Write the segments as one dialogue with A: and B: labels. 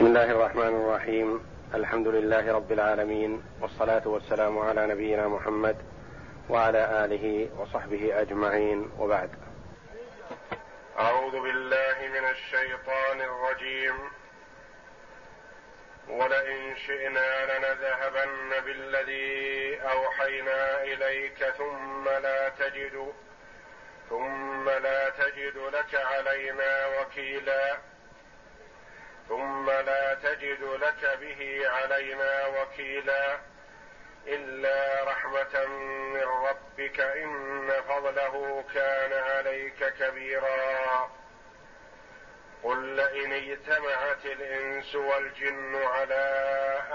A: بسم الله الرحمن الرحيم. الحمد لله رب العالمين والصلاة والسلام على نبينا محمد وعلى آله وصحبه أجمعين. وبعد.
B: أعوذ بالله من الشيطان الرجيم. ولئن شئنا لنذهبن بالذي أوحينا إليك ثم لا تجد ثم لا تجد لك علينا وكيلا. ثم لا تجد لك به علينا وكيلا إلا رحمة من ربك إن فضله كان عليك كبيرا. قل لئن اجتمعت الإنس والجن على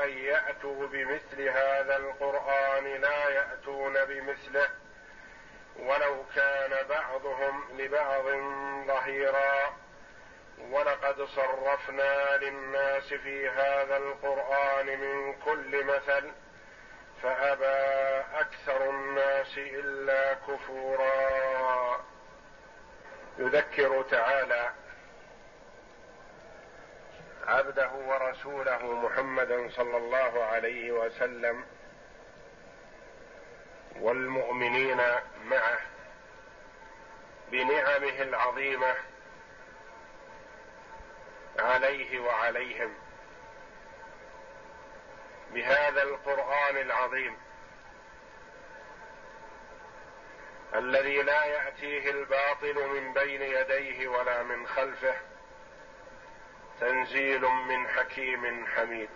B: أن يأتوا بمثل هذا القرآن لا يأتون بمثله ولو كان بعضهم لبعض ظهيرا. ولقد صرفنا للناس في هذا القرآن من كل مثل فأبى أكثر الناس إلا كفورا. يذكر تعالى عبده ورسوله محمدا صلى الله عليه وسلم والمؤمنين معه بنعمه العظيمة عليه وعليهم. بهذا القرآن العظيم. الذي لا يأتيه الباطل من بين يديه ولا من خلفه. تنزيل من حكيم حميد.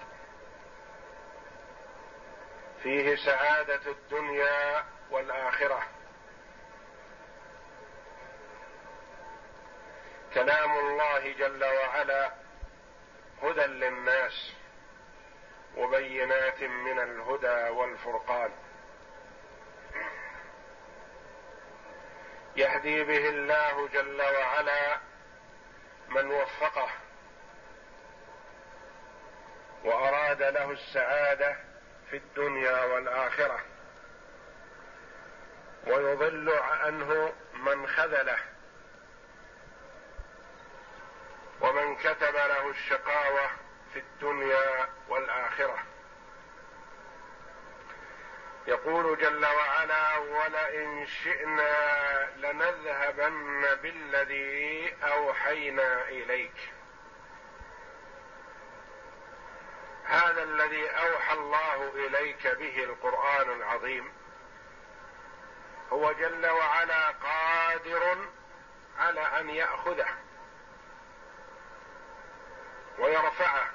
B: فيه سعادة الدنيا والآخرة. كلام الله جل وعلا هدى للناس وبينات من الهدى والفرقان. يهدي به الله جل وعلا من وفقه وأراد له السعادة في الدنيا والآخرة. ويضل عنه من خذله. ومن كتب له الشقاوة في الدنيا والآخرة. يقول جل وعلا ولئن شئنا لنذهبن بالذي أوحينا إليك. هذا الذي أوحى الله إليك به القرآن العظيم هو جل وعلا قادر على أن يأخذه. ويرفعه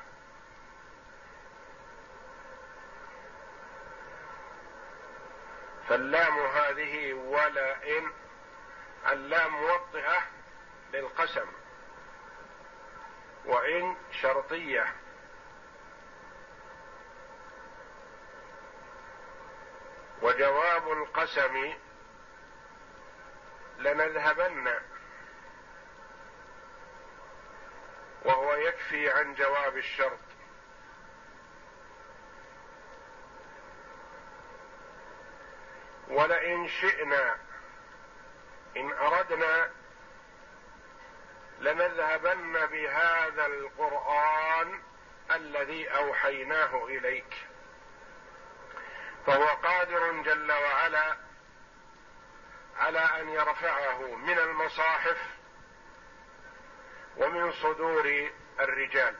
B: فاللام هذه ولئن اللام موطئة للقسم. وإن شرطية. وجواب القسم لنذهبن. وهو يكفي عن جواب الشرط. ولئن شئنا إن أردنا لنذهبن بهذا القرآن الذي أوحيناه إليك. فهو قادر جل وعلا على أن يرفعه من المصاحف ومن صدور الرجال.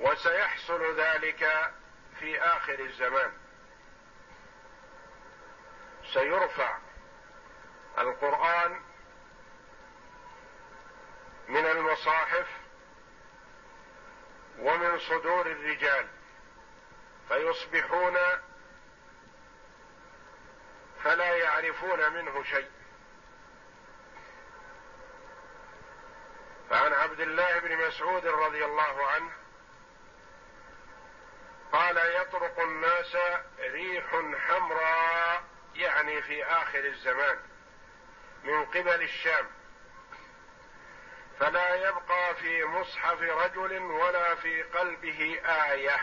B: وسيحصل ذلك في آخر الزمان. سيرفع القرآن من المصاحف ومن صدور الرجال. فيصبحون فلا يعرفون منه شيء. فعن عبد الله بن مسعود رضي الله عنه قال يطرق الناس ريح حمراء يعني في آخر الزمان من قبل الشام. فلا يبقى في مصحف رجل ولا في قلبه آية.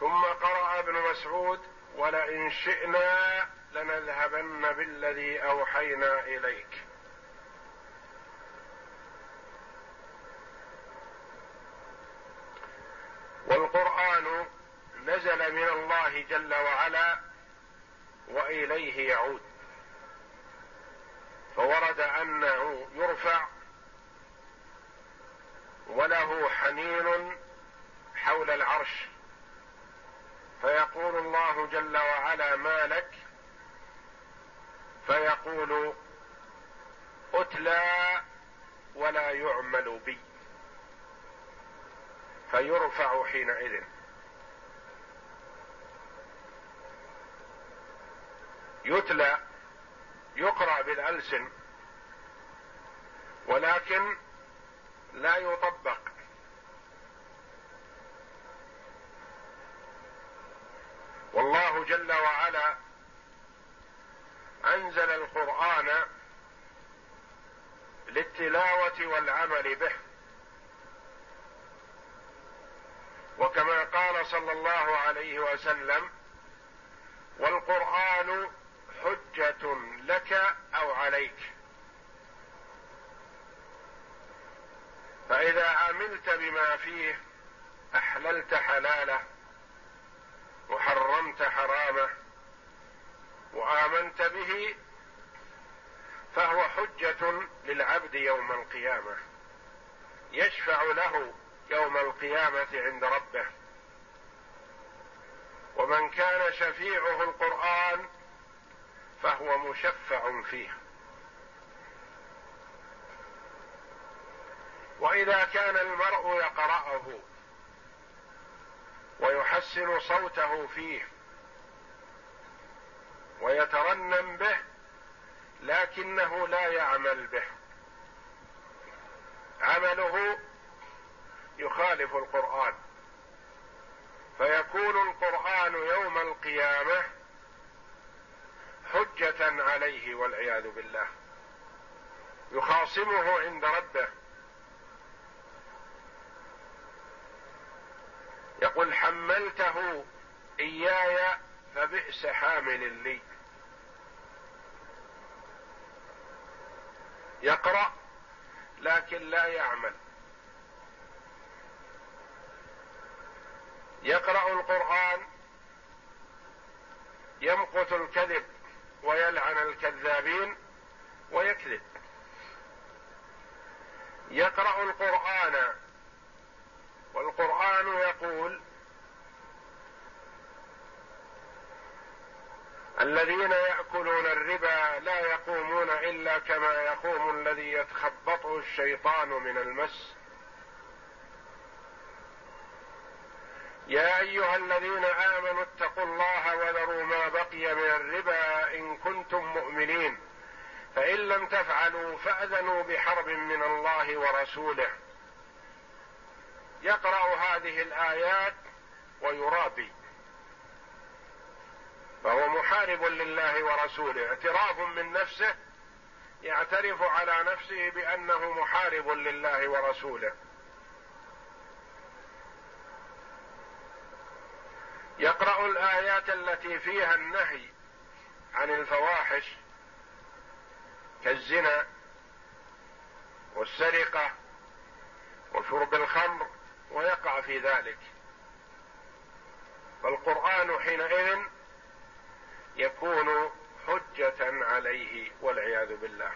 B: ثم قرأ ابن مسعود ولئن شئنا لنذهبن بالذي أوحينا إليك. من الله جل وعلا وإليه يعود. فورد أنه يرفع وله حنين حول العرش. فيقول الله جل وعلا ما لك؟ فيقول أتلى ولا يعمل بي. فيرفع حينئذ. يتلى يقرأ بالألسن ولكن لا يطبق. والله جل وعلا أنزل القرآن للتلاوة والعمل به. وكما قال صلى الله عليه وسلم والقرآن حجة لك أو عليك. فإذا عملت بما فيه أحللت حلاله وحرمت حرامه وآمنت به فهو حجة للعبد يوم القيامة. يشفع له يوم القيامة عند ربه. ومن كان شفيعه القرآن فهو مشفع فيه وإذا كان المرء يقرأه ويحسن صوته فيه ويترنم به لكنه لا يعمل به. عمله يخالف القرآن. فيكون القرآن يوم القيامة حجة عليه والعياذ بالله. يخاصمه عند ربه. يقول حملته إياي فبئس حامل لي. يقرأ لكن لا يعمل. يقرأ القرآن. يمقت الكذب. ويلعن الكذابين ويكذب. يقرأ القرآن والقرآن يقول الذين يأكلون الربا لا يقومون إلا كما يقوم الذي يتخبطه الشيطان من المس. يا أيها الذين آمنوا اتقوا الله وذروا ما بقي من الربا إن كنتم مؤمنين. فإن لم تفعلوا فأذنوا بحرب من الله ورسوله. يقرأ هذه الآيات ويرابي فهو محارب لله ورسوله اعتراف من نفسه يعترف على نفسه بأنه محارب لله ورسوله. يقرأ الآيات التي فيها النهي عن الفواحش كالزنا والسرقة وشرب الخمر ويقع في ذلك. فالقرآن حينئذ يكون حجة عليه والعياذ بالله.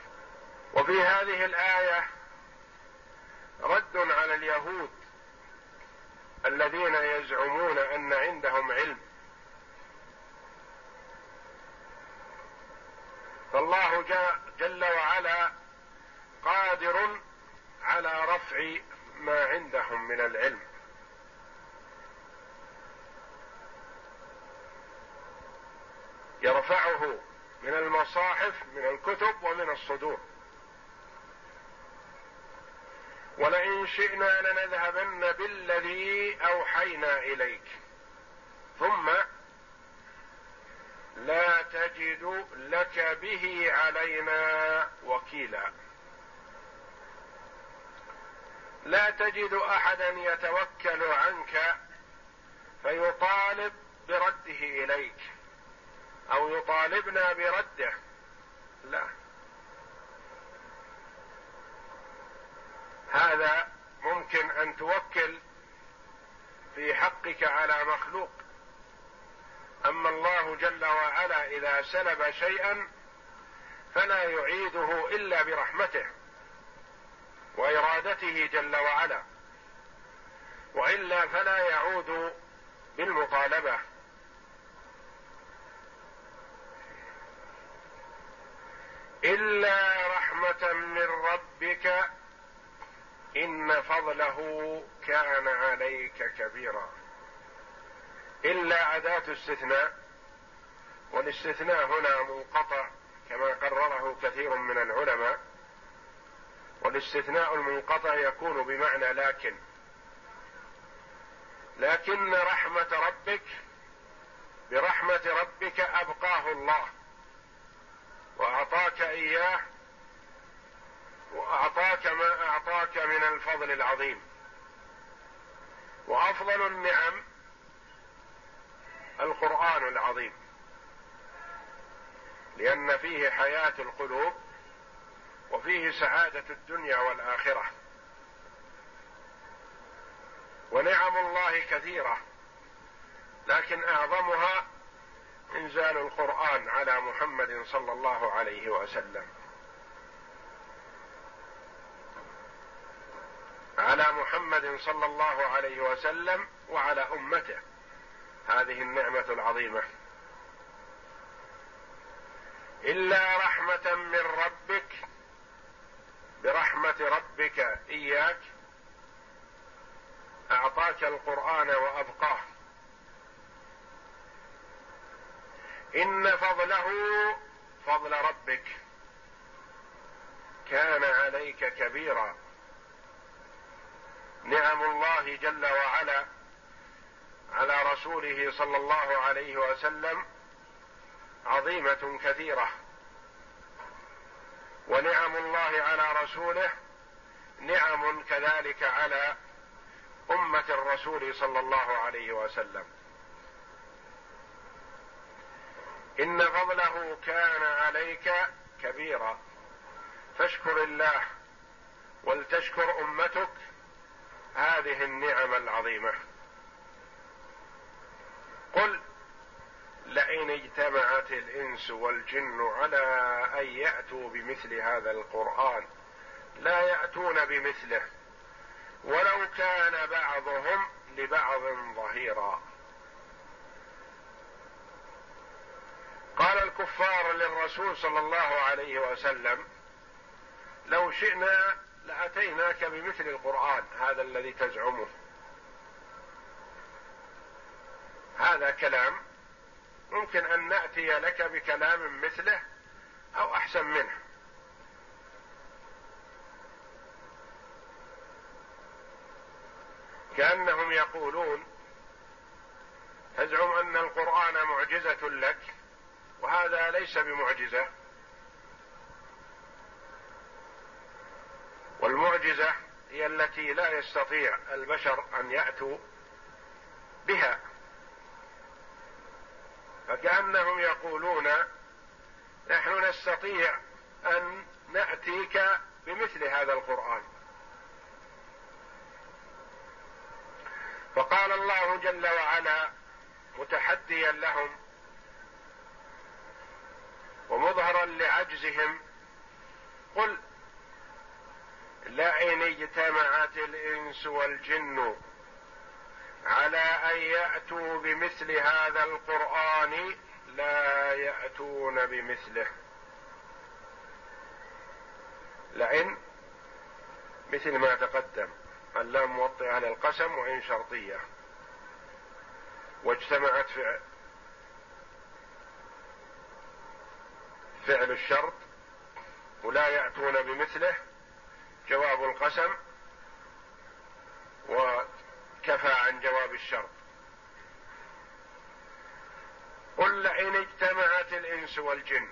B: وفي هذه الآية رد على اليهود الذين يزعمون أن عندهم علم. فالله جل وعلا قادر على رفع ما عندهم من العلم. يرفعه من المصاحف من الكتب ومن الصدور. ولئن شئنا لنذهبن بالذي أوحينا إليك. ثم لا تجد لك به علينا وكيلا. لا تجد أحدا يتوكل عنك فيطالب برده إليك أو يطالبنا برده. لا. هذا ممكن أن توكل في حقك على مخلوق. أما الله جل وعلا إذا سلب شيئا فلا يعيده إلا برحمته وإرادته جل وعلا وإلا فلا يعود بالمطالبة. إلا رحمة من ربك إن فضله كان عليك كبيرا. إلا أداة استثناء والاستثناء هنا منقطع كما قرره كثير من العلماء والاستثناء المنقطع يكون بمعنى لكن. لكن رحمة ربك برحمة ربك أبقاه الله وأعطاك إياه وأعطاك ما أعطاك من الفضل العظيم. وأفضل النعم القرآن العظيم. لأن فيه حياة القلوب وفيه سعادة الدنيا والآخرة. ونعم الله كثيرة لكن أعظمها إنزال القرآن على محمد صلى الله عليه وسلم. على محمد صلى الله عليه وسلم وعلى أمته. هذه النعمة العظيمة. إلا رحمة من ربك برحمة ربك إياك أعطاك القرآن وأبقاه. إن فضله فضل ربك. كان عليك كبيرا. نعم الله جل وعلا على رسوله صلى الله عليه وسلم عظيمة كثيرة. ونعم الله على رسوله نعم كذلك على أمة الرسول صلى الله عليه وسلم. إن فضله كان عليك كبيرا. فاشكر الله ولتشكر أمتك هذه النعم العظيمة. قل لئن اجتمعت الإنس والجن على أن يأتوا بمثل هذا القرآن لا يأتون بمثله ولو كان بعضهم لبعض ظهيرا. قال الكفار للرسول صلى الله عليه وسلم لو شئنا لأتيناك بمثل القرآن هذا الذي تزعمه. هذا كلام ممكن أن نأتي لك بكلام مثله أو أحسن منه. كأنهم يقولون تزعم أن القرآن معجزة لك وهذا ليس بمعجزة. والمعجزة هي التي لا يستطيع البشر أن يأتوا بها. فكأنهم يقولون نحن نستطيع أن نأتيك بمثل هذا القرآن. فقال الله جل وعلا متحديا لهم ومظهرا لعجزهم قل لئن اجتمعت الإنس والجن على أن يأتوا بمثل هذا القرآن لا يأتون بمثله. لئن مثل ما تقدم اللام موطئه للقسم وإن شرطية. واجتمعت فعل فعل الشرط ولا يأتون بمثله جواب القسم وكفى عن جواب الشرط. قل لئن اجتمعت الإنس والجن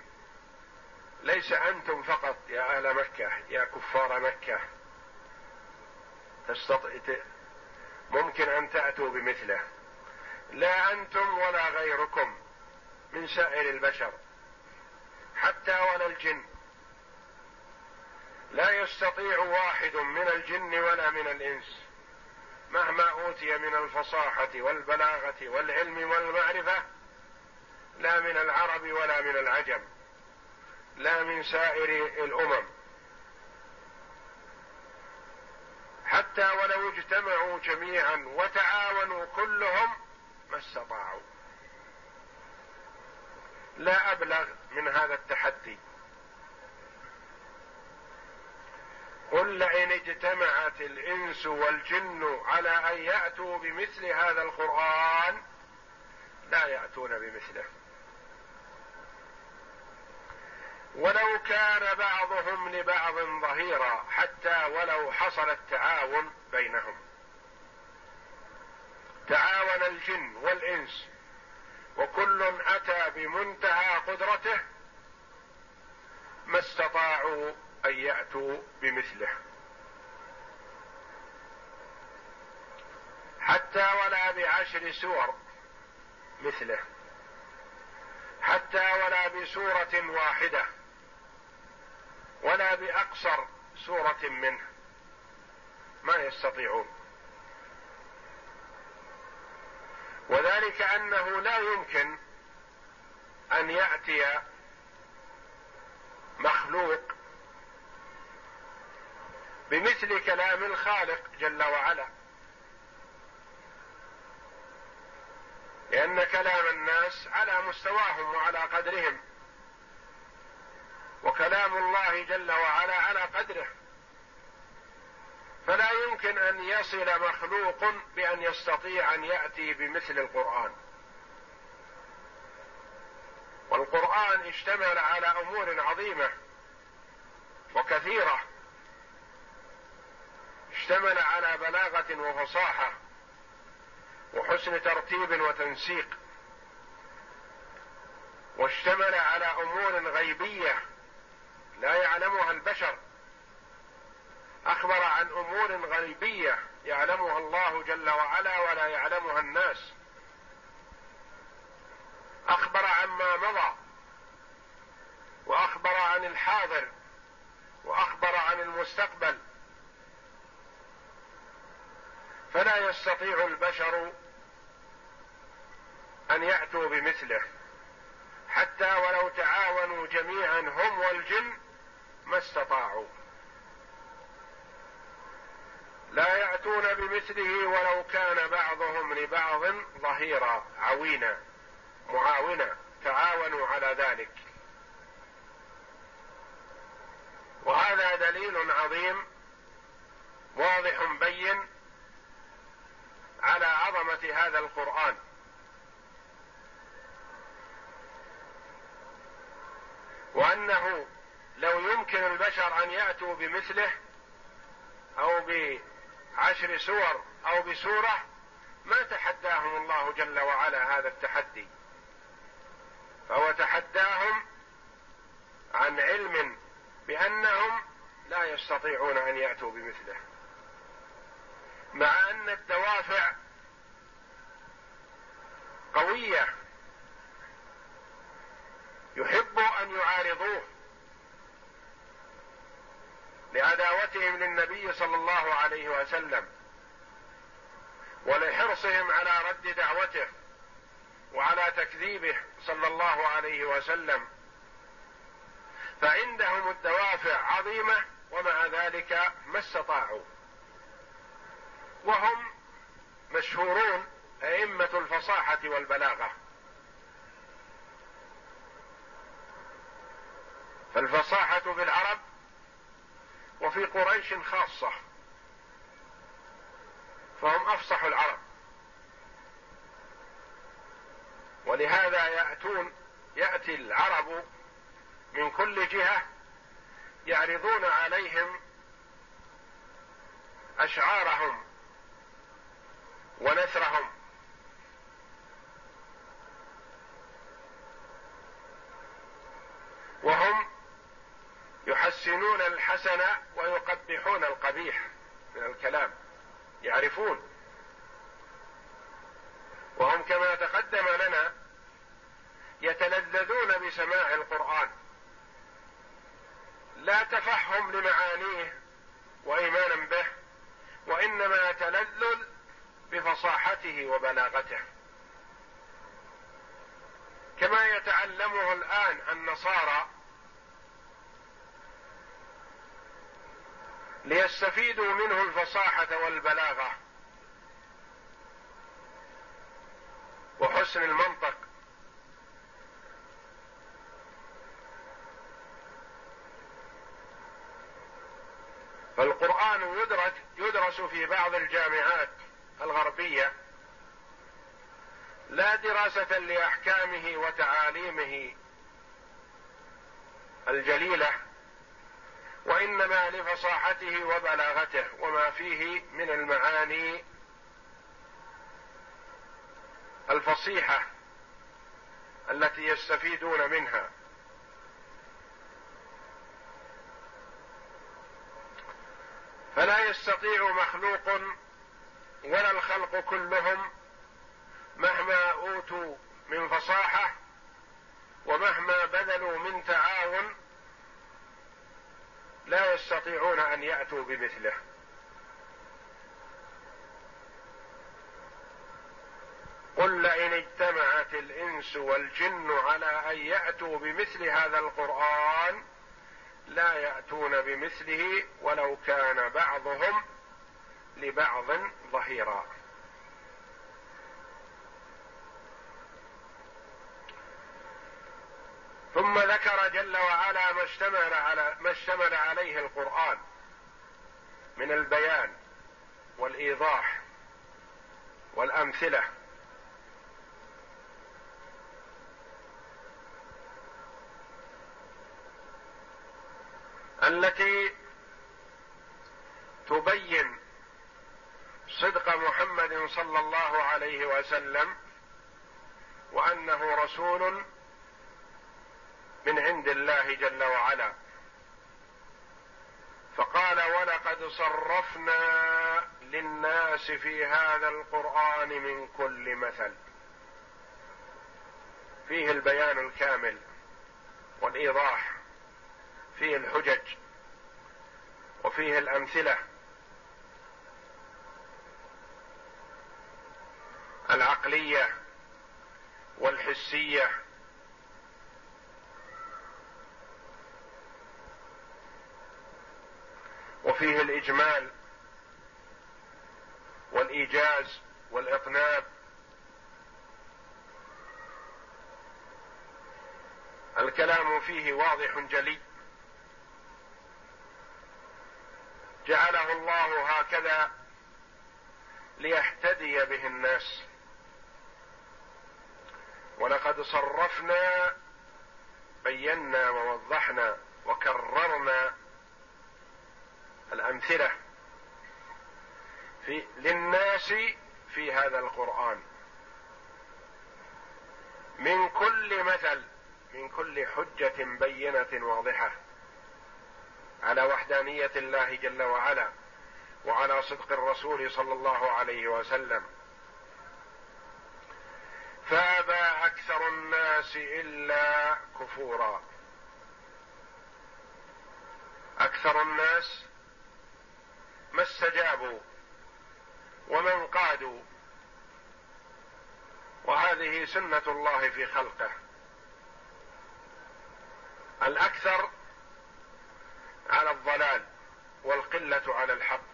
B: ليس أنتم فقط يا أهل مكة يا كفار مكة. ممكن أن تأتوا بمثله. لا أنتم ولا غيركم من سائر البشر حتى ولا الجن. لا يستطيع واحد من الجن ولا من الإنس مهما أوتي من الفصاحة والبلاغة والعلم والمعرفة لا من العرب ولا من العجم لا من سائر الأمم. حتى ولو اجتمعوا جميعا وتعاونوا كلهم ما استطاعوا. لا أبلغ من هذا التحدي. قل لئن اجتمعت الإنس والجن على أن يأتوا بمثل هذا القرآن لا يأتون بمثله. ولو كان بعضهم لبعض ظهيرا حتى ولو حصل التعاون بينهم. تعاون الجن والإنس وكل أتى بمنتهى قدرته ما استطاعوا أن يأتوا بمثله. حتى ولا بعشر سور مثله. حتى ولا بسورة واحدة. ولا بأقصر سورة منه. ما يستطيعون. وذلك أنه لا يمكن أن يأتي مخلوق بمثل كلام الخالق جل وعلا. لأن كلام الناس على مستواهم وعلى قدرهم. وكلام الله جل وعلا على قدره. فلا يمكن أن يصل مخلوق بأن يستطيع أن يأتي بمثل القرآن. والقرآن اشتمل على أمور عظيمة وكثيرة. اشتمل على بلاغة وفصاحة وحسن ترتيب وتنسيق واشتمل على أمور غيبية لا يعلمها البشر أخبر عن أمور غيبية يعلمها الله جل وعلا ولا يعلمها الناس أخبر عما مضى وأخبر عن الحاضر وأخبر عن المستقبل. فلا يستطيع البشر أن يأتوا بمثله. حتى ولو تعاونوا جميعا هم والجن ما استطاعوا. لا يأتون بمثله ولو كان بعضهم لبعض ظهيرا عوينا معاونا تعاونوا على ذلك. وهذا دليل عظيم واضح بين على عظمة هذا القرآن. وأنه لو يمكن البشر أن يأتوا بمثله أو بعشر سور أو بسورة ما تحداهم الله جل وعلا هذا التحدي. فهو تحداهم عن علم بأنهم لا يستطيعون أن يأتوا بمثله. مع أن الدوافع قوية. يحب أن يعارضوه. لعداوتهم للنبي صلى الله عليه وسلم. ولحرصهم على رد دعوته. وعلى تكذيبه صلى الله عليه وسلم. فعندهم الدوافع عظيمة ومع ذلك ما استطاعوا. وهم مشهورون أئمة الفصاحة والبلاغة. فالفصاحة في العرب وفي قريش خاصة فهم أفصح العرب. ولهذا يأتون يأتي العرب من كل جهة يعرضون عليهم أشعارهم ونثرهم. وهم يحسنون الحسن ويقبحون القبيح من الكلام يعرفون. وهم كما تقدم لنا يتلذذون بسماع القرآن. لا تفهم لمعانيه وإيمانا به وإنما تلذذ بفصاحته وبلاغته. كما يتعلمه الآن النصارى ليستفيدوا منه الفصاحة والبلاغة وحسن المنطق. فالقرآن يدرس يدرس في بعض الجامعات. الغربية لا دراسة لأحكامه وتعاليمه الجليلة وإنما لفصاحته وبلاغته وما فيه من المعاني الفصيحة التي يستفيدون منها. فلا يستطيع مخلوق ولا الخلق كلهم مهما أوتوا من فصاحة ومهما بذلوا من تعاون لا يستطيعون أن يأتوا بمثله. قل لئن اجتمعت الإنس والجن على أن يأتوا بمثل هذا القرآن لا يأتون بمثله ولو كان بعضهم لبعض ظهيرا. ثم ذكر جل وعلا ما اشتمل على ما اشتمل عليه القرآن من البيان والإيضاح والأمثلة. التي تبين صدق محمد صلى الله عليه وسلم وأنه رسول من عند الله جل وعلا. فقال ولقد صرفنا للناس في هذا القرآن من كل مثل. فيه البيان الكامل والإيضاح فيه الحجج وفيه الأمثلة العقلية والحسية. وفيه الإجمال والإيجاز والإطناب. الكلام فيه واضح جلي. جعله الله هكذا ليهتدي به الناس. ولقد صرفنا بينا ووضحنا وكررنا الأمثلة في للناس في هذا القرآن. من كل مثل من كل حجة بينة واضحة على وحدانية الله جل وعلا وعلى صدق الرسول صلى الله عليه وسلم. فابى أكثر الناس إلا كفورا. أكثر الناس ما استجابوا ومن قادوا وهذه سنة الله في خلقه. الأكثر على الضلال والقلة على الحق.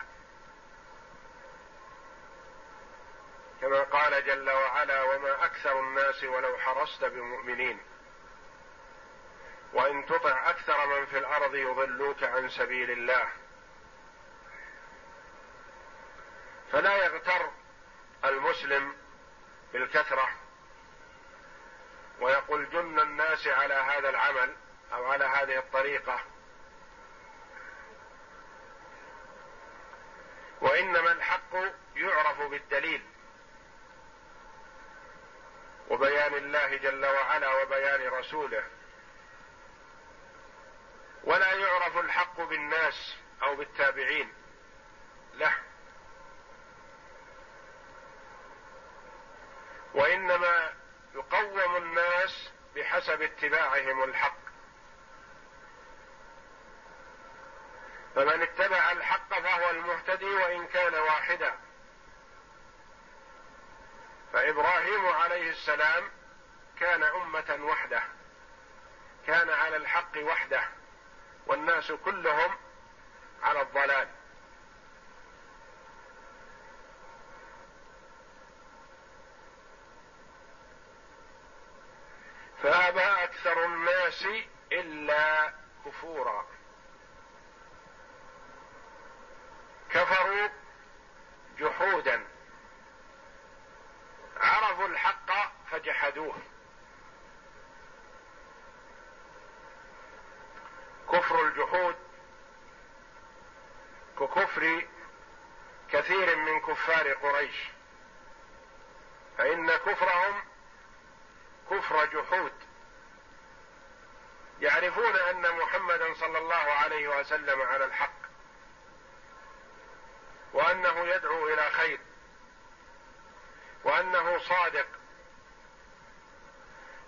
B: كما قال جل وعلا وما أكثر الناس ولو حرصت بمؤمنين. وإن تطع أكثر من في الأرض يضلوك عن سبيل الله. فلا يغتر المسلم بالكثرة. ويقول جن الناس على هذا العمل أو على هذه الطريقة. وإنما الحق يعرف بالدليل. وبيان الله جل وعلا وبيان رسوله. ولا يعرف الحق بالناس أو بالتابعين. له وإنما يقوم الناس بحسب اتباعهم الحق. فمن اتبع الحق فهو المهتدي وإن كان واحدا. فابراهيم عليه السلام كان أمة وحده كان على الحق وحده والناس كلهم على الضلال. فأبى أكثر الناس إلا كفورا. كفروا جحودا. عرفوا الحق فجحدوه. كفر الجحود ككفر كثير من كفار قريش. فإن كفرهم كفر جحود. يعرفون أن محمدا صلى الله عليه وسلم على الحق وأنه يدعو إلى خير. وأنه صادق.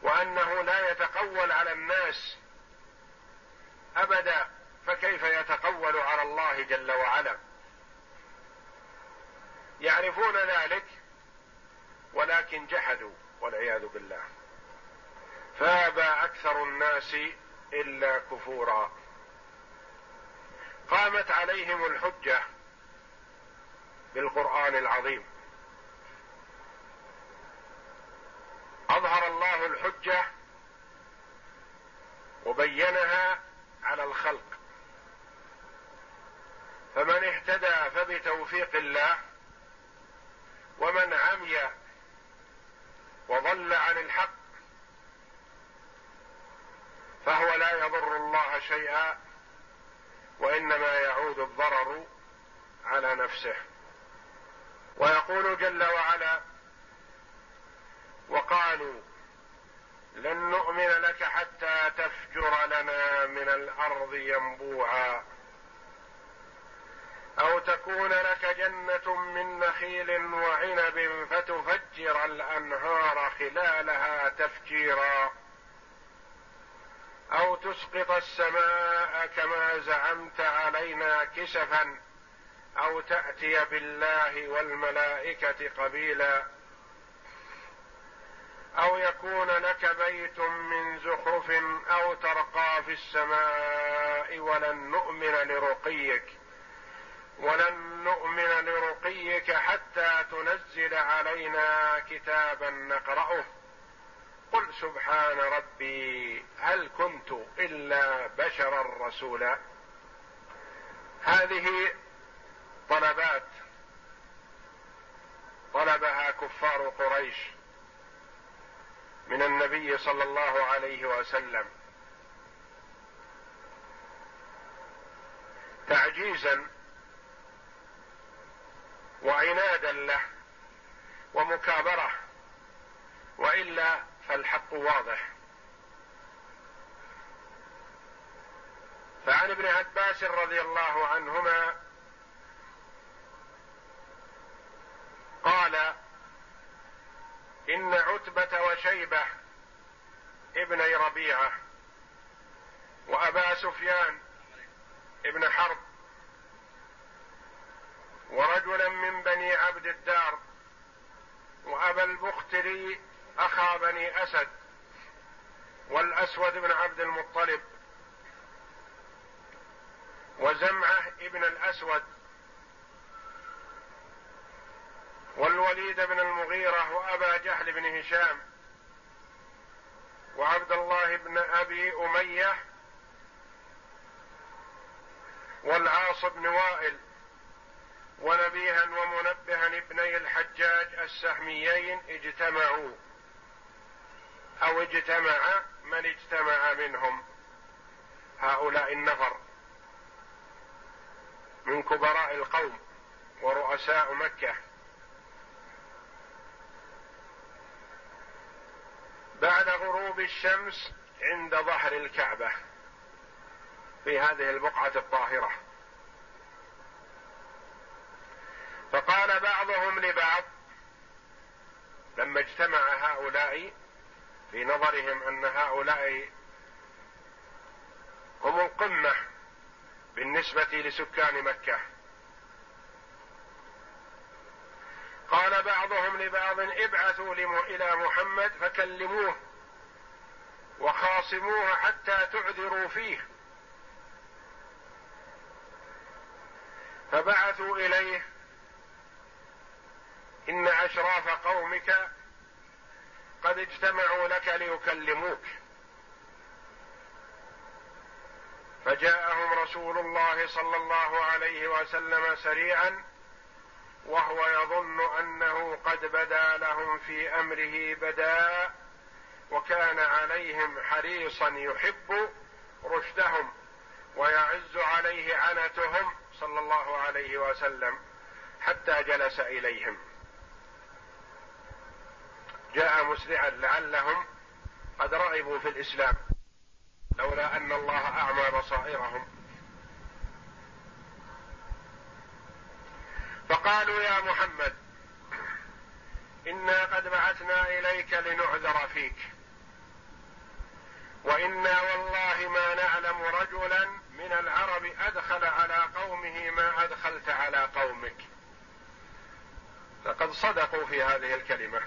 B: وأنه لا يتقول على الناس أبدا فكيف يتقول على الله جل وعلا. يعرفون ذلك ولكن جحدوا والعياذ بالله. فابى أكثر الناس إلا كفورا. قامت عليهم الحجة بالقرآن العظيم. أظهر الله الحجة وبينها على الخلق. فمن اهتدى فبتوفيق الله ومن عمي وضل عن الحق فهو لا يضر الله شيئا وإنما يعود الضرر على نفسه. ويقول جل وعلا وقالوا لن نؤمن لك حتى تفجر لنا من الأرض ينبوعا أو تكون لك جنة من نخيل وعنب فتفجر الأنهار خلالها تفجيرا أو تسقط السماء كما زعمت علينا كسفا أو تأتي بالله والملائكة قبيلا أو يكون لك بيت من زخرف أو ترقى في السماء ولن نؤمن لرقيك ولن نؤمن لرقيك حتى تنزل علينا كتابا نقرأه. قل سبحان ربي هل كنت إلا بشرا رسولا؟ هذه طلبات طلبها كفار قريش. من النبي صلى الله عليه وسلم. تعجيزا وعنادا له ومكابرة وإلا فالحق واضح. فعن ابن عباس رضي الله عنهما قال إن عتبة وشيبة ابني ربيعة وأبا سفيان ابن حرب ورجلا من بني عبد الدار وأبا البختري أخا بني أسد والأسود بن عبد المطلب وزمعة ابن الأسود والوليد بن المغيرة وأبا جهل بن هشام وعبد الله بن أبي أمية والعاص بن وائل ونبيها ومنبها ابني الحجاج السهميين اجتمعوا أو اجتمع من اجتمع منهم. هؤلاء النفر من كبراء القوم ورؤساء مكة. بعد غروب الشمس عند ظهر الكعبة في هذه البقعة الطاهرة. فقال بعضهم لبعض لما اجتمع هؤلاء في نظرهم أن هؤلاء هم القمة بالنسبة لسكان مكة بعضهم لبعض ابعثوا إلى محمد فكلموه وخاصموه حتى تعذروا فيه. فبعثوا إليه إن أشراف قومك قد اجتمعوا لك ليكلموك. فجاءهم رسول الله صلى الله عليه وسلم سريعا وهو يظن أنه قد بدا لهم في أمره بدا وكان عليهم حريصا يحب رشدهم ويعز عليه عنتهم صلى الله عليه وسلم حتى جلس إليهم. جاء مسرعا لعلهم قد رغبوا في الإسلام لولا أن الله أعمى بصائرهم. فقالوا يا محمد إنا قد بعثنا إليك لنعذر فيك. وإنا والله ما نعلم رجلا من العرب أدخل على قومه ما أدخلت على قومك. لقد صدقوا في هذه الكلمة.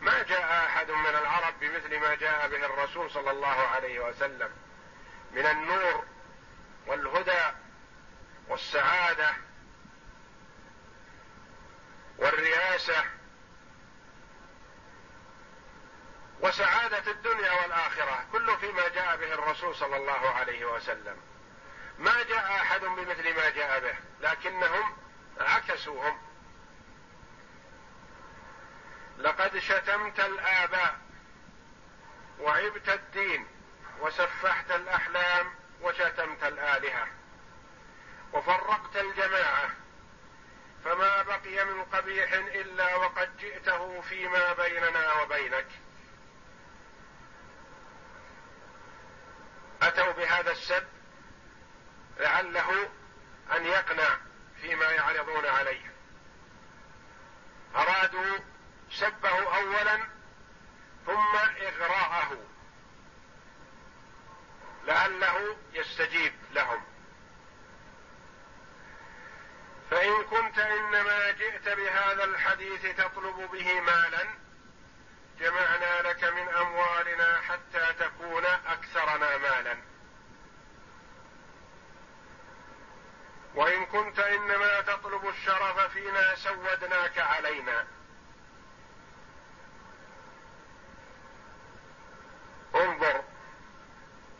B: ما جاء أحد من العرب بمثل ما جاء به الرسول صلى الله عليه وسلم من النور والهدى والسعادة والرياسه وسعادة الدنيا والآخرة كله فيما جاء به الرسول صلى الله عليه وسلم. ما جاء أحد بمثل ما جاء به لكنهم عكسوهم لقد شتمت الآباء وعبت الدين وسفحت الأحلام وشتمت الآلهة وفرقت الجماعة. فما بقي من قبيح إلا وقد جئته فيما بيننا وبينك. أتوا بهذا السب لعله أن يقنع فيما يعرضون عليه. أرادوا سبه اولا ثم إغراءه. لعله يستجيب لهم. فإن كنت إنما جئت بهذا الحديث تطلب به مالا جمعنا لك من أموالنا حتى تكون أكثرنا مالا. وإن كنت إنما تطلب الشرف فينا سودناك علينا. انظر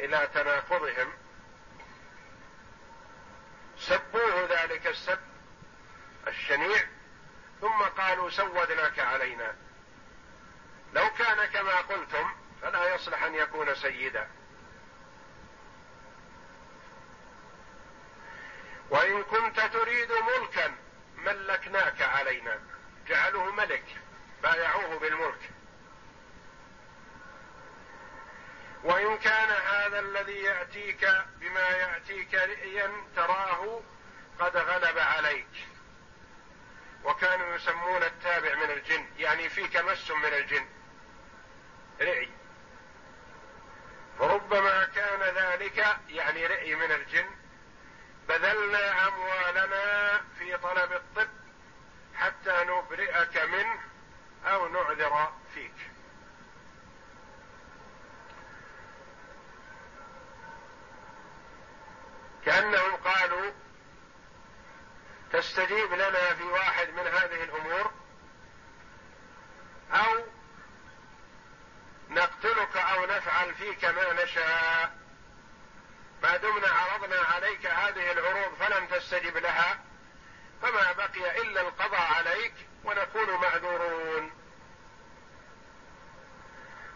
B: إلى تناقضهم. سبوه ذلك السب الشنيع ثم قالوا سودناك علينا. لو كان كما قلتم فلا يصلح أن يكون سيدا. وإن كنت تريد ملكا ملكناك علينا. جعلوه ملك بايعوه بالملك. وإن كان هذا الذي يأتيك بما يأتيك رئيا تراه قد غلب عليك. وكانوا يسمون التابع من الجن يعني فيك مس من الجن. رئي فربما كان ذلك يعني رئي من الجن. بذلنا أموالنا في طلب الطب حتى نبرئك منه أو نعذر فيك. كأنهم قالوا تستجيب لنا في واحد من هذه الأمور أو نقتلك أو نفعل فيك ما نشاء. ما دمنا عرضنا عليك هذه العروض فلم تستجب لها فما بقي إلا القضاء عليك ونكون معذورون.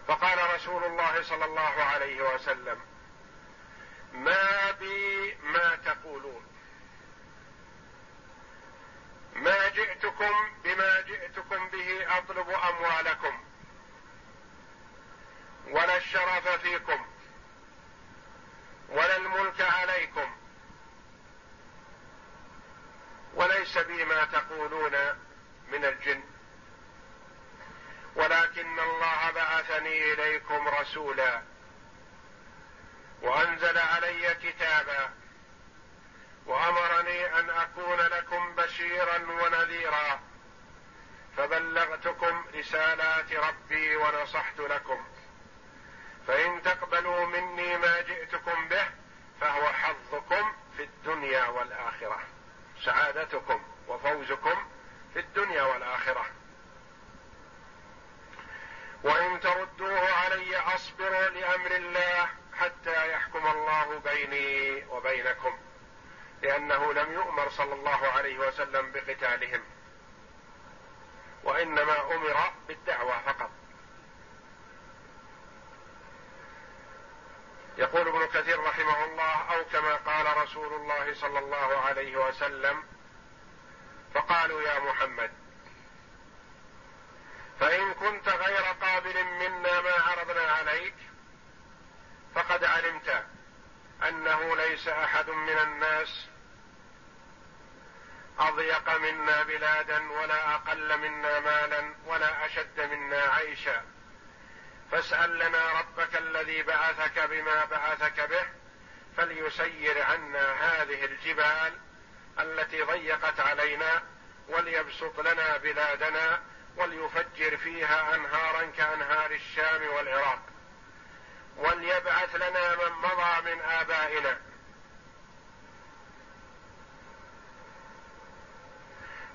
B: فقال رسول الله صلى الله عليه وسلم ما بي ما تقولون. ما جئتكم بما جئتكم به أطلب أموالكم ولا الشرف فيكم ولا الملك عليكم وليس بي ما تقولون من الجن ولكن الله بعثني إليكم رسولا وأنزل علي كتابا وأمرني أن أكون لكم بشيرا ونذيرا. فبلغتكم رسالات ربي ونصحت لكم. فإن تقبلوا مني ما جئتكم به فهو حظكم في الدنيا والآخرة. سعادتكم وفوزكم في الدنيا والآخرة. وإن تردوه علي أصبر لأمر الله حتى يحكم الله بيني وبينكم. لأنه لم يؤمر صلى الله عليه وسلم بقتالهم وإنما أمر بالدعوة فقط. يقول ابن كثير رحمه الله أو كما قال رسول الله صلى الله عليه وسلم فقالوا يا محمد فإن كنت غير قابل منا ما عرضنا عليك فقد علمت أنه ليس أحد من الناس أضيق منا بلادا ولا أقل منا مالا ولا أشد منا عيشا. فاسأل لنا ربك الذي بعثك بما بعثك به فليسير عنا هذه الجبال التي ضيقت علينا وليبسط لنا بلادنا وليفجر فيها أنهارا كأنهار الشام والعراق. وليبعث لنا من مضى من آبائنا.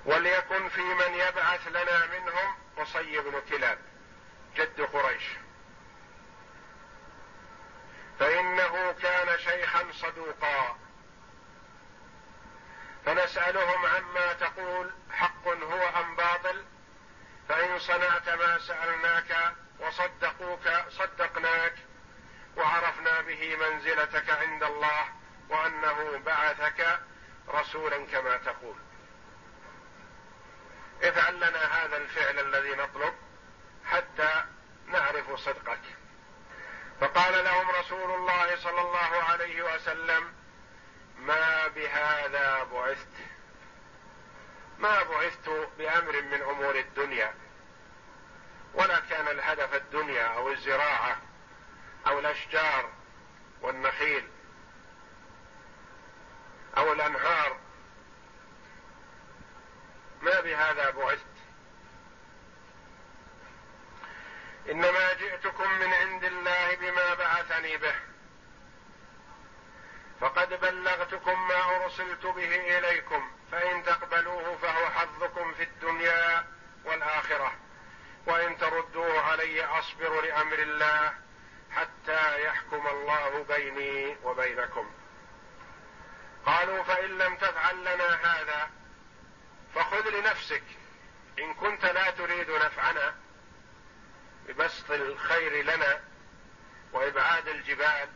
B: وليكن في من يبعث لنا منهم قصي بن كلاب جد قريش. فإنه كان شيخا صدوقا. فنسألهم عما تقول حق هو أم باطل؟ فإن صنعت ما سألناك وصدقوك صدقناك وعرفنا به منزلتك عند الله وأنه بعثك رسولا كما تقول. افعل لنا هذا الفعل الذي نطلب حتى نعرف صدقك. فقال لهم رسول الله صلى الله عليه وسلم ما بهذا بعثت؟ ما بعثت بأمر من أمور الدنيا ولا كان الهدف الدنيا أو الزراعة أو الأشجار والنخيل أو الأنهار ما بهذا بعثت؟ إنما جئتكم من عند الله بما بعثني به. فقد بلغتكم ما أرسلت به إليكم فإن تقبلوه فهو حظكم في الدنيا والآخرة. وإن تردوه علي أصبر لأمر الله حتى يحكم الله بيني وبينكم. قالوا فإن لم تفعل لنا هذا فخذ لنفسك. إن كنت لا تريد نفعنا ببسط الخير لنا وإبعاد الجبال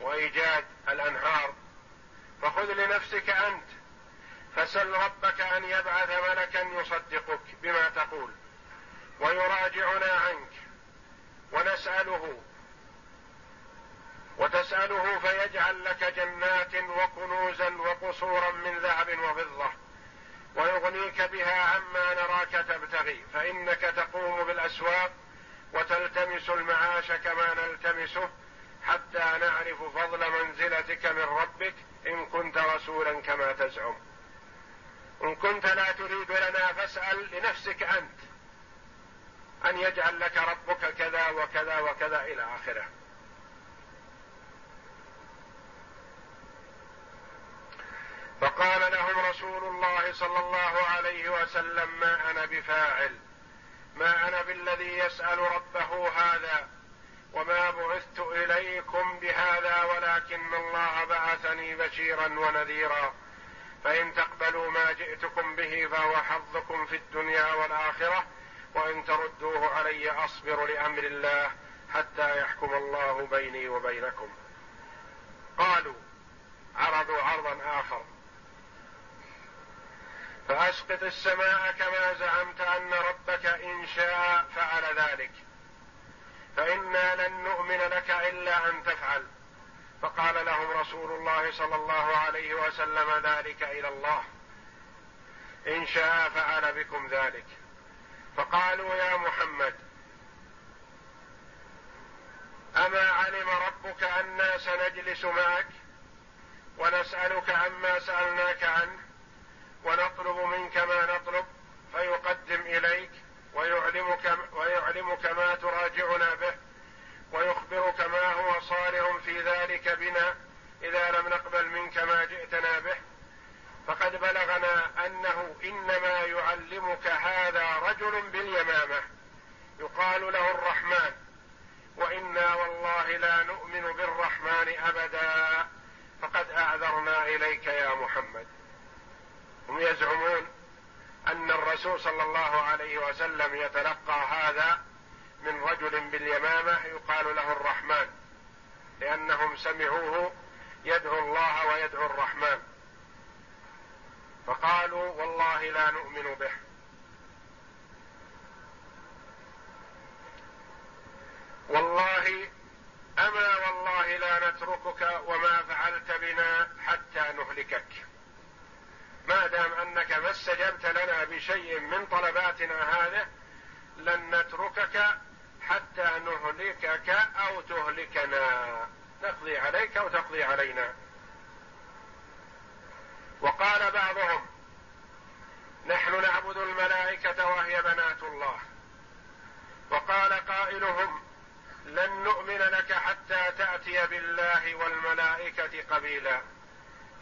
B: وإيجاد الأنهار فخذ لنفسك أنت. فسل ربك أن يبعث ملكا يصدقك بما تقول ويراجعنا عنك ونسأله وتسأله فيجعل لك جنات وكنوزا وقصورا من ذهب وفضة. ويغنيك بها عما نراك تبتغي فإنك تقوم بالأسواق وتلتمس المعاش كما نلتمسه حتى نعرف فضل منزلتك من ربك إن كنت رسولا كما تزعم. إن كنت لا تريد لنا فاسأل لنفسك أنت أن يجعل لك ربك كذا وكذا وكذا إلى آخره. فقال لهم رسول الله صلى الله عليه وسلم ما أنا بفاعل ما أنا بالذي يسأل ربه هذا وما بعثت إليكم بهذا ولكن الله بعثني بشيرا ونذيرا فإن تقبلوا ما جئتكم به فهو حظكم في الدنيا والآخرة وإن تردوه علي أصبر لأمر الله حتى يحكم الله بيني وبينكم. قالوا عرضوا عرضا آخر. فأسقط السماء كما زعمت أن ربك إن شاء فعل ذلك. فإنا لن نؤمن لك إلا أن تفعل. فقال لهم رسول الله صلى الله عليه وسلم ذلك إلى الله. إن شاء فعل بكم ذلك. فقالوا يا محمد أما علم ربك أنا سنجلس معك ونسألك عما سألناك عنه؟ ونطلب منك ما نطلب فيقدم إليك ويعلمك ويعلمك ما تراجعنا به ويخبرك بنا إذا لم نقبل منك ما جئتنا به. فقد بلغنا أنه إنما يعلمك هذا رجل باليمامة يقال له الرحمن. وإنا والله لا نؤمن بالرحمن أبدا فقد أعذرنا إليك يا محمد. هم يزعمون أن الرسول صلى الله عليه وسلم يتلقى هذا من رجل باليمامة يقال له الرحمن لأنهم سمعوه يدعو الله ويدعو الرحمن. فقالوا والله لا نؤمن به. والله أما والله لا نتركك وما فعلت بنا حتى نهلكك. ما دام أنك ما استجبت لنا بشيء من طلباتنا هذه لن نتركك حتى نهلكك أو تهلكنا. نقضي عليك أو تقضي علينا. وقال بعضهم نحن نعبد الملائكة وهي بنات الله. وقال قائلهم لن نؤمن لك حتى تأتي بالله والملائكة قبيلا.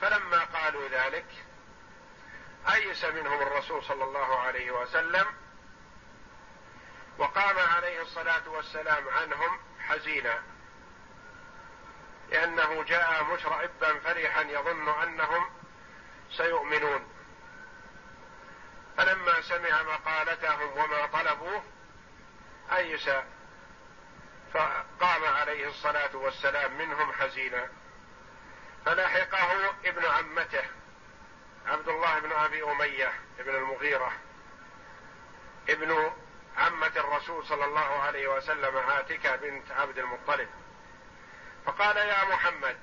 B: فلما قالوا ذلك أيس منهم الرسول صلى الله عليه وسلم وقام عليه الصلاة والسلام عنهم حزينا لأنه جاء مشرئبا فرحا يظن أنهم سيؤمنون. فلما سمع مقالتهم وما طلبوه أيس فقام عليه الصلاة والسلام منهم حزينا. فلحقه ابن عمته عبد الله بن أبي أمية بن المغيرة ابن عمة الرسول صلى الله عليه وسلم عاتكه بنت عبد المطلب. فقال يا محمد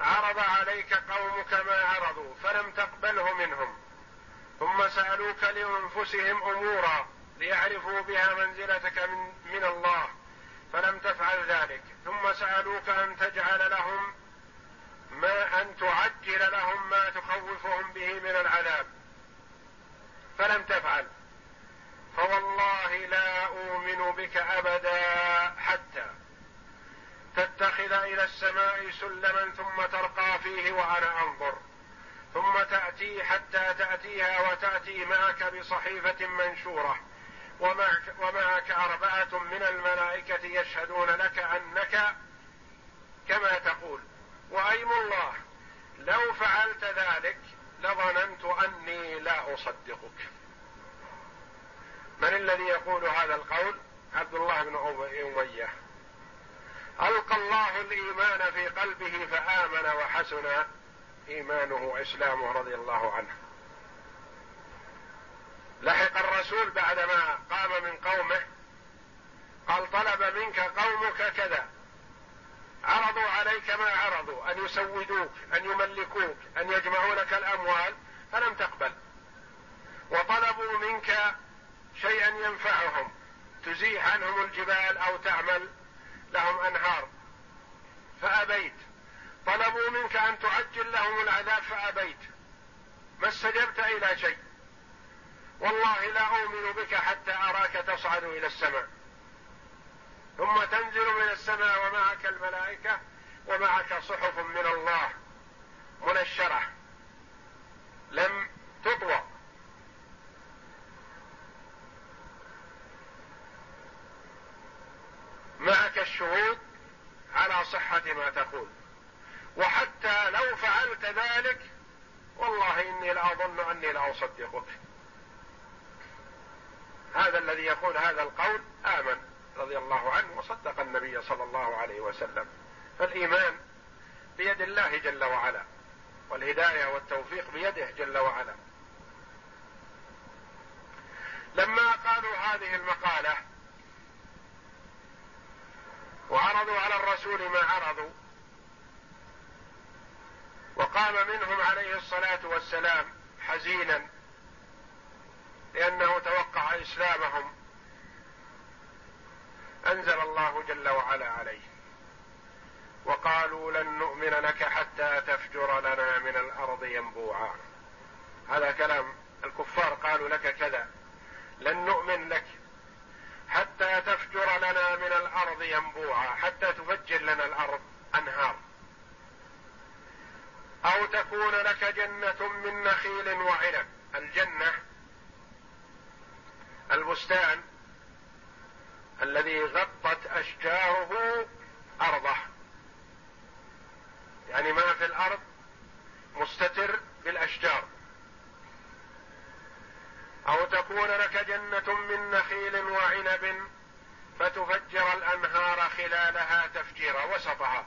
B: عرض عليك قومك ما عرضوا فلم تقبله منهم. ثم سألوك لأنفسهم أمورا ليعرفوا بها منزلتك من, من الله فلم تفعل ذلك. ثم سألوك أن تجعل لهم ما أن تعجل لهم ما تخوفهم به من العذاب. فلم تفعل. فوالله لا أؤمن بك أبدا حتى تتخذ إلى السماء سلما ثم ترقى فيه وأنا أنظر. ثم تأتي حتى تأتيها وتأتي معك بصحيفة منشورة. ومعك, ومعك أربعة من الملائكة يشهدون لك أنك كما تقول. وأيم الله لو فعلت ذلك لظننت أني لا أصدقك. من الذي يقول هذا القول؟ عبد الله بن أمية. ألقى الله الإيمان في قلبه فآمن وحسن إيمانه وإسلامه رضي الله عنه. لحق الرسول بعدما قام من قومه قال طلب منك قومك كذا. عرضوا عليك ما عرضوا أن يسودوك أن يملكوك أن يجمعوا لك الأموال فلم تقبل. وطلبوا منك شيئا ينفعهم. تزيح عنهم الجبال أو تعمل لهم أنهار. فأبيت. طلبوا منك أن تعجل لهم العذاب فأبيت. ما استجبت إلى شيء. والله لا أؤمن بك حتى أراك تصعد إلى السماء. ثم تنزل من السماء ومعك الملائكة ومعك صحف من الله منشرة لم تطوى. معك الشهود على صحة ما تقول. وحتى لو فعلت ذلك والله إني لأظن أني لأصدقك هذا الذي يقول هذا القول آمن رضي الله عنه وصدق النبي صلى الله عليه وسلم. فالإيمان بيد الله جل وعلا والهداية والتوفيق بيده جل وعلا. لما قالوا هذه المقالة وعرضوا على الرسول ما عرضوا وقام منهم عليه الصلاة والسلام حزينا لأنه توقع إسلامهم أنزل الله جل وعلا عليه. وقالوا لن نؤمن لك حتى تفجر لنا من الأرض ينبوعا. هذا كلام. الكفار قالوا لك كذا. لن نؤمن لك حتى تفجر لنا من الأرض ينبوعا. حتى تفجر لنا الأرض أنهار. أو تكون لك جنة من نخيل وعنب. الجنة البستان الذي غطت أشجاره أرضه. يعني ما في الأرض مستتر بالأشجار. أو تكون لك جنة من نخيل وعنب فتفجر الأنهار خلالها تفجيرا وسطها.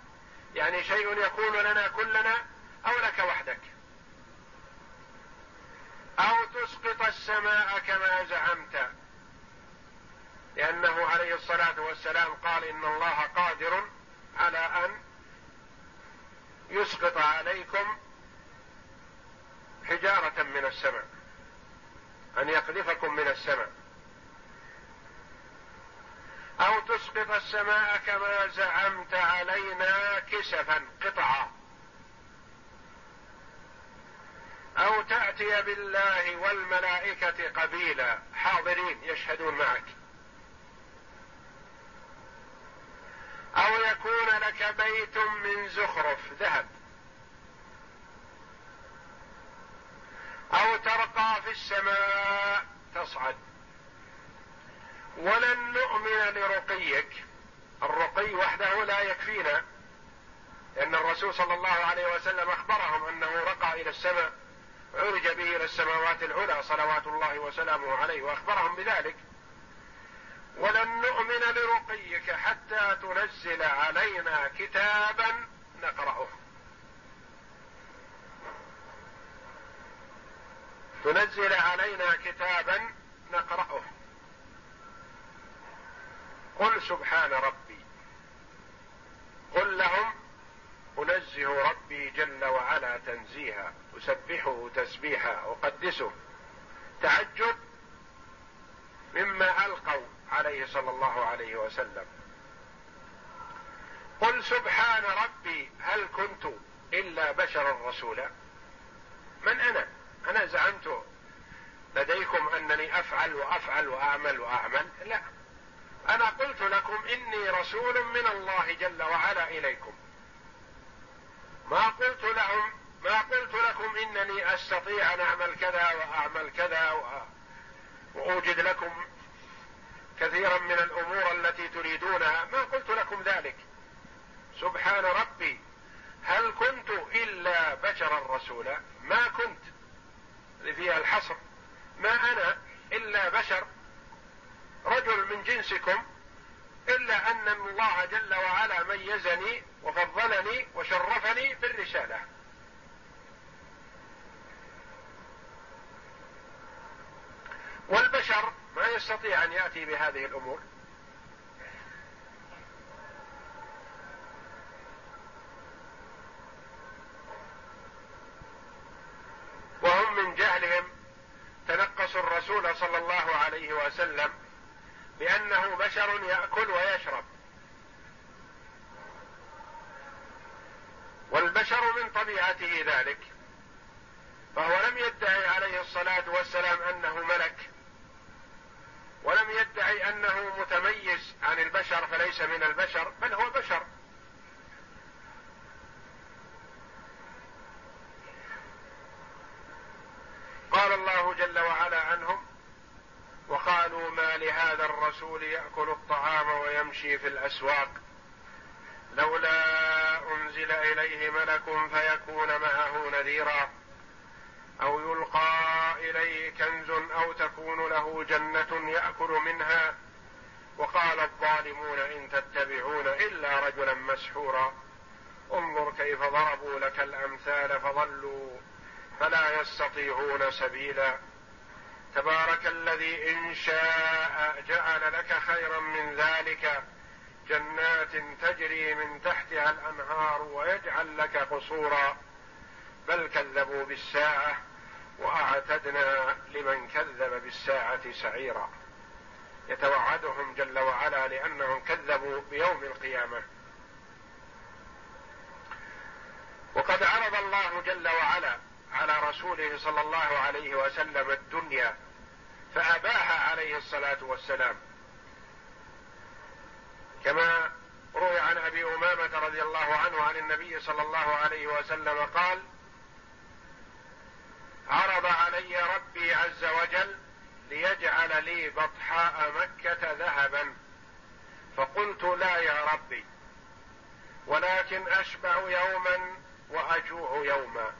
B: يعني شيء يكون لنا كلنا أو لك وحدك. أو تسقط السماء كما زعمت. لأنه عليه الصلاة والسلام قال إن الله قادر على أن يسقط عليكم حجارة من السماء أن يقذفكم من السماء. أو تسقط السماء كما زعمت علينا كسفا قطعا. أو تأتي بالله والملائكة قبيلا حاضرين يشهدون معك. أو يكون لك بيت من زخرف ذهب. أو ترقى في السماء تصعد. ولن نؤمن لرقيك. الرقي وحده لا يكفينا. لأن الرسول صلى الله عليه وسلم أخبرهم أنه رقى إلى السماء عرج به إلى السماوات العلى صلوات الله وسلامه عليه وأخبرهم بذلك. ولن نؤمن لرقيك حتى تنزل علينا كتابا نقرأه. تنزل علينا كتابا نقرأه. قل سبحان ربي. قل لهم أنزه ربي جل وعلا تنزيها أسبحه تسبيحا أقدسه. تعجب مما ألقوا عليه صلى الله عليه وسلم. قل سبحان ربي هل كنت إلا بشرا رسولا من أنا؟ أنا زعمت لديكم أنني أفعل وأفعل وأعمل وأعمل. لا. أنا قلت لكم إني رسول من الله جل وعلا إليكم. ما قلت لهم ما قلت لكم إنني أستطيع أن أعمل كذا وأعمل كذا وأوجد لكم كثيرا من الأمور التي تريدونها. ما قلت لكم ذلك؟ سبحان ربي هل كنت إلا بشرا رسولا؟ ما كنت. فيها الحصر. ما أنا إلا بشر رجل من جنسكم إلا أن الله جل وعلا ميزني وفضلني وشرفني بالرسالة. والبشر ما يستطيع أن يأتي بهذه الأمور. وهم من جهلهم تنقصوا الرسول صلى الله عليه وسلم بأنه بشر يأكل ويشرب. والبشر من طبيعته ذلك. فهو لم يدعي عليه الصلاة والسلام أنه ملك. أنه متميز عن البشر فليس من البشر بل هو بشر قال الله جل وعلا عنهم وقالوا ما لهذا الرسول يأكل الطعام ويمشي في الأسواق؟ لولا أنزل إليه ملك فيكون معه نذيرا. أو يلقى إليه كنز أو تكون له جنة يأكل منها. وقال الظالمون إن تتبعون إلا رجلا مسحورا. انظر كيف ضربوا لك الأمثال فضلوا فلا يستطيعون سبيلا. تبارك الذي إن شاء جعل لك خيرا من ذلك جنات تجري من تحتها الأنهار ويجعل لك قصورا. بل كذبوا بالساعة وأعتدنا لمن كذب بالساعة سعيرا. يتوعدهم جل وعلا لأنهم كذبوا بيوم القيامة. وقد عرض الله جل وعلا على رسوله صلى الله عليه وسلم الدنيا فاباها عليه الصلاة والسلام. كما روي عن أبي أمامة رضي الله عنه عن النبي صلى الله عليه وسلم قال عرض علي ربي عز وجل ليجعل لي بطحاء مكة ذهبا. فقلت لا يا ربي ولكن أشبع يوما وأجوع يوما.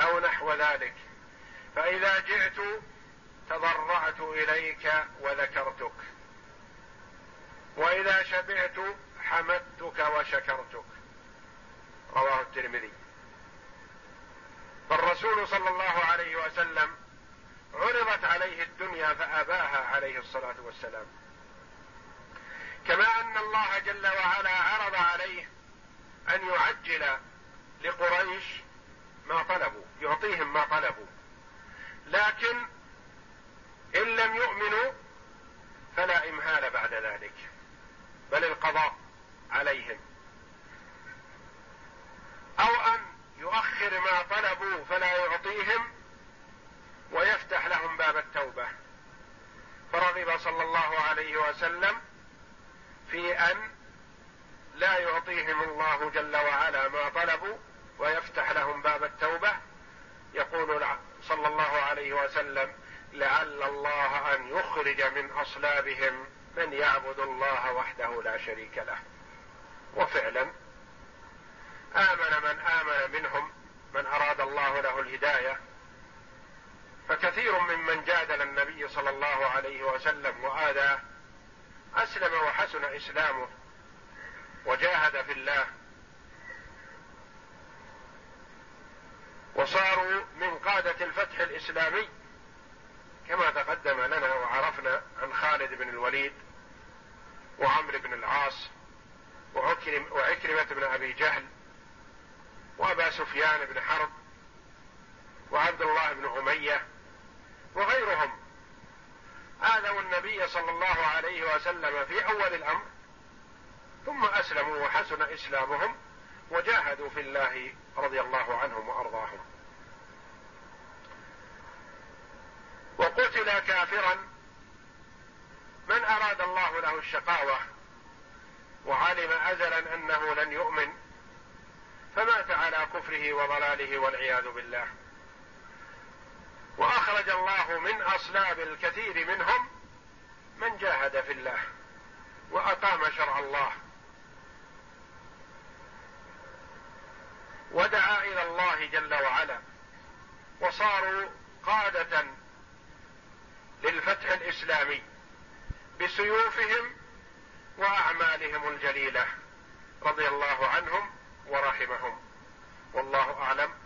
B: أو نحو ذلك فإذا جئت تضرعت إليك وذكرتك وإذا شبعت حمدتك وشكرتك. رواه الترمذي. فالرسول صلى الله عليه وسلم عرضت عليه الدنيا فأباها عليه الصلاة والسلام. كما أن الله جل وعلا عرض عليه أن يعجل لقريش ما طلبوا يعطيهم ما طلبوا. لكن إن لم يؤمنوا فلا إمهال بعد ذلك بل القضاء عليهم. أو أن يؤخر ما طلبوا فلا يعطيهم ويفتح لهم باب التوبة. فرغب صلى الله عليه وسلم في أن لا يعطيهم الله جل وعلا ما طلبوا ويفتح لهم باب التوبة. يقول صلى الله عليه وسلم لعل الله أن يخرج من أصلابهم من يعبد الله وحده لا شريك له. وفعلا آمن له الهداية فكثير ممن جادل النبي صلى الله عليه وسلم واذاه أسلم وحسن إسلامه وجاهد في الله. وصاروا من قادة الفتح الإسلامي كما تقدم لنا وعرفنا عن خالد بن الوليد وعمرو بن العاص وعكرم وعكرمة بن أبي جهل وأبا سفيان بن حرب وعبد الله بن أمية وغيرهم. آذوا النبي صلى الله عليه وسلم في أول الأمر ثم أسلموا وحسن إسلامهم وجاهدوا في الله رضي الله عنهم وأرضاهم. وقتل كافرا من أراد الله له الشقاوة وعلم ازلا أنه لن يؤمن فمات على كفره وضلاله والعياذ بالله. وأخرج الله من أصلاب الكثير منهم من جاهد في الله وأقام شرع الله ودعا إلى الله جل وعلا وصاروا قادة للفتح الإسلامي بسيوفهم وأعمالهم الجليلة رضي الله عنهم ورحمهم. والله أعلم.